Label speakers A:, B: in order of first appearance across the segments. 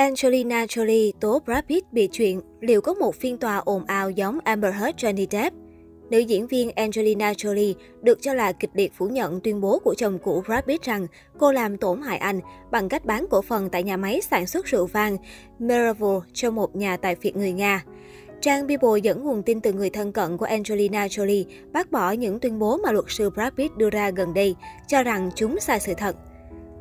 A: Angelina Jolie tố Brad Pitt bị chuyện liệu có một phiên tòa ồn ào giống Amber Heard Johnny Depp. Nữ diễn viên Angelina Jolie được cho là kịch liệt phủ nhận tuyên bố của chồng cũ Brad Pitt rằng cô làm tổn hại anh bằng cách bán cổ phần tại nhà máy sản xuất rượu vang Miraval cho một nhà tài phiệt người Nga. Trang Bible dẫn nguồn tin từ người thân cận của Angelina Jolie bác bỏ những tuyên bố mà luật sư Brad Pitt đưa ra gần đây, cho rằng chúng sai sự thật.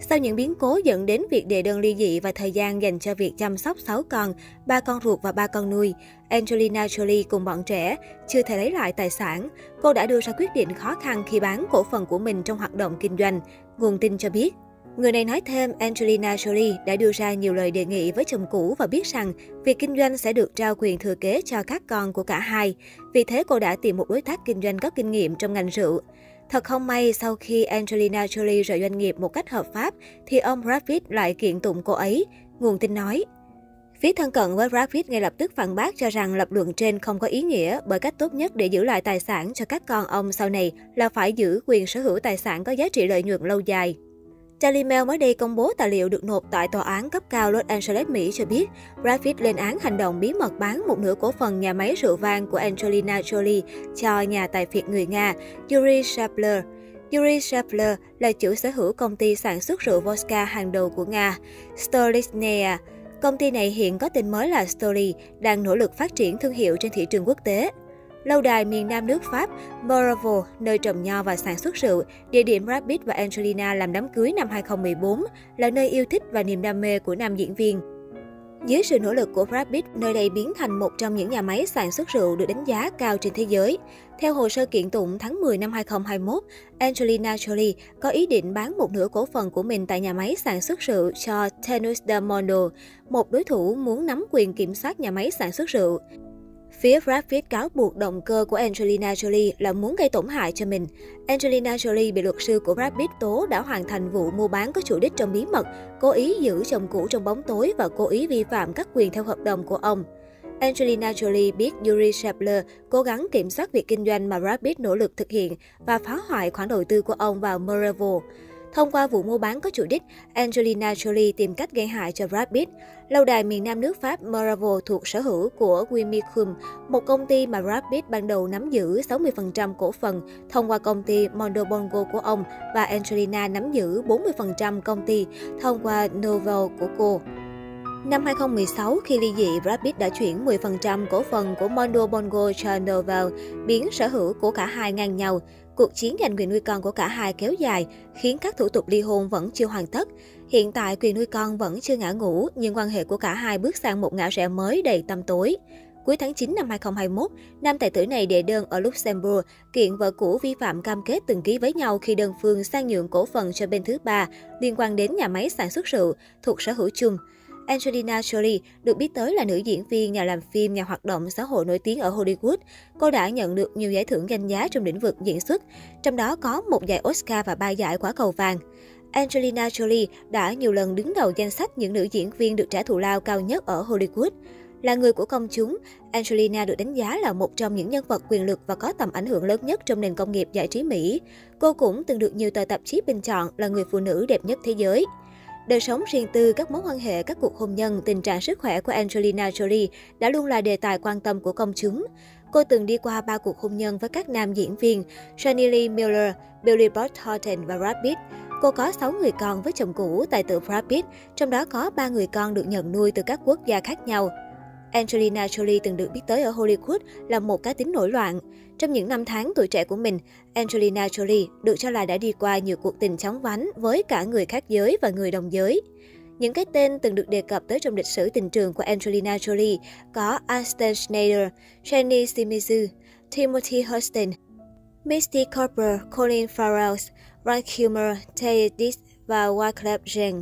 A: Sau những biến cố dẫn đến việc đề đơn ly dị và thời gian dành cho việc chăm sóc 6 con, ba con ruột và ba con nuôi, Angelina Jolie cùng bọn trẻ chưa thể lấy lại tài sản. Cô đã đưa ra quyết định khó khăn khi bán cổ phần của mình trong hoạt động kinh doanh. Nguồn tin cho biết, Người này nói thêm, Angelina Jolie đã đưa ra nhiều lời đề nghị với chồng cũ và biết rằng việc kinh doanh sẽ được trao quyền thừa kế cho các con của cả hai. Vì thế cô đã tìm một đối tác kinh doanh có kinh nghiệm trong ngành rượu. Thật không may, sau khi Angelina Jolie rời doanh nghiệp một cách hợp pháp, thì ông Brad Pitt lại kiện tụng cô ấy. Nguồn tin nói, Phía thân cận với Brad Pitt ngay lập tức phản bác cho rằng lập luận trên không có ý nghĩa bởi cách tốt nhất để giữ lại tài sản cho các con ông sau này là phải giữ quyền sở hữu tài sản có giá trị lợi nhuận lâu dài. Daily Mail mới đây công bố tài liệu được nộp tại tòa án cấp cao Los Angeles, Mỹ cho biết Brad Pitt lên án hành động bí mật bán một nửa cổ phần nhà máy rượu vang của Angelina Jolie cho nhà tài phiệt người Nga Yuri Shapler. Yuri Shapler là chủ sở hữu công ty sản xuất rượu vodka hàng đầu của Nga, Stolichnaya. Công ty này hiện có tên mới là Stoli, đang nỗ lực phát triển thương hiệu trên thị trường quốc tế. Lâu đài miền Nam nước Pháp, Moravo, nơi trồng nho và sản xuất rượu, địa điểm Brad Pitt và Angelina làm đám cưới năm 2014, là nơi yêu thích và niềm đam mê của nam diễn viên. Dưới sự nỗ lực của Brad Pitt, nơi đây biến thành một trong những nhà máy sản xuất rượu được đánh giá cao trên thế giới. Theo hồ sơ kiện tụng tháng 10 năm 2021, Angelina Jolie có ý định bán một nửa cổ phần của mình tại nhà máy sản xuất rượu cho Tenus Del Mondo, một đối thủ muốn nắm quyền kiểm soát nhà máy sản xuất rượu. Phía Brad Pitt cáo buộc động cơ của Angelina Jolie là muốn gây tổn hại cho mình. Angelina Jolie bị luật sư của Brad Pitt tố đã hoàn thành vụ mua bán có chủ đích trong bí mật, cố ý giữ chồng cũ trong bóng tối và cố ý vi phạm các quyền theo hợp đồng của ông. Angelina Jolie biết Yuri Shapler cố gắng kiểm soát việc kinh doanh mà Brad Pitt nỗ lực thực hiện và phá hoại khoản đầu tư của ông vào Marvel. Thông qua vụ mua bán có chủ đích, Angelina Jolie tìm cách gây hại cho Brad Pitt. Lâu đài miền Nam nước Pháp Marvel thuộc sở hữu của Wimicum, một công ty mà Brad Pitt ban đầu nắm giữ 60% cổ phần thông qua công ty Mondo Bongo của ông và Angelina nắm giữ 40% công ty thông qua Novel của cô. Năm 2016, khi ly dị, Brad Pitt đã chuyển 10% cổ phần của Mondo Bongo cho Novel, biến sở hữu của cả hai ngang nhau. Cuộc chiến giành quyền nuôi con của cả hai kéo dài, khiến các thủ tục ly hôn vẫn chưa hoàn tất. Hiện tại, quyền nuôi con vẫn chưa ngã ngủ, nhưng quan hệ của cả hai bước sang một ngã rẽ mới đầy tăm tối. Cuối tháng 9 năm 2021, nam tài tử này đệ đơn ở Luxembourg kiện vợ cũ vi phạm cam kết từng ký với nhau khi đơn phương sang nhượng cổ phần cho bên thứ ba liên quan đến nhà máy sản xuất rượu thuộc sở hữu chung. Angelina Jolie được biết tới là nữ diễn viên, nhà làm phim, nhà hoạt động xã hội nổi tiếng ở Hollywood. Cô đã nhận được nhiều giải thưởng danh giá trong lĩnh vực diễn xuất, trong đó có một giải Oscar và ba giải quả cầu vàng. Angelina Jolie đã nhiều lần đứng đầu danh sách những nữ diễn viên được trả thù lao cao nhất ở Hollywood. Là người của công chúng, Angelina được đánh giá là một trong những nhân vật quyền lực và có tầm ảnh hưởng lớn nhất trong nền công nghiệp giải trí Mỹ. Cô cũng từng được nhiều tờ tạp chí bình chọn là người phụ nữ đẹp nhất thế giới. Đời sống riêng tư, các mối quan hệ, các cuộc hôn nhân, tình trạng sức khỏe của Angelina Jolie đã luôn là đề tài quan tâm của công chúng. Cô từng đi qua ba cuộc hôn nhân với các nam diễn viên Shani Lee Miller, Billy Bob Thornton và Brad Pitt. Cô có 6 người con với chồng cũ tài tử Brad Pitt, trong đó có 3 người con được nhận nuôi từ các quốc gia khác nhau. Angelina Jolie từng được biết tới ở Hollywood là một cá tính nổi loạn. Trong những năm tháng tuổi trẻ của mình, Angelina Jolie được cho là đã đi qua nhiều cuộc tình chóng vánh với cả người khác giới và người đồng giới. Những cái tên từng được đề cập tới trong lịch sử tình trường của Angelina Jolie có Ashton Schneider, Jenny Shimizu, Timothy Huston, Misty Cooper, Colin Farrell, Ron Kilmer, Tay Diss và Wyclef Jean.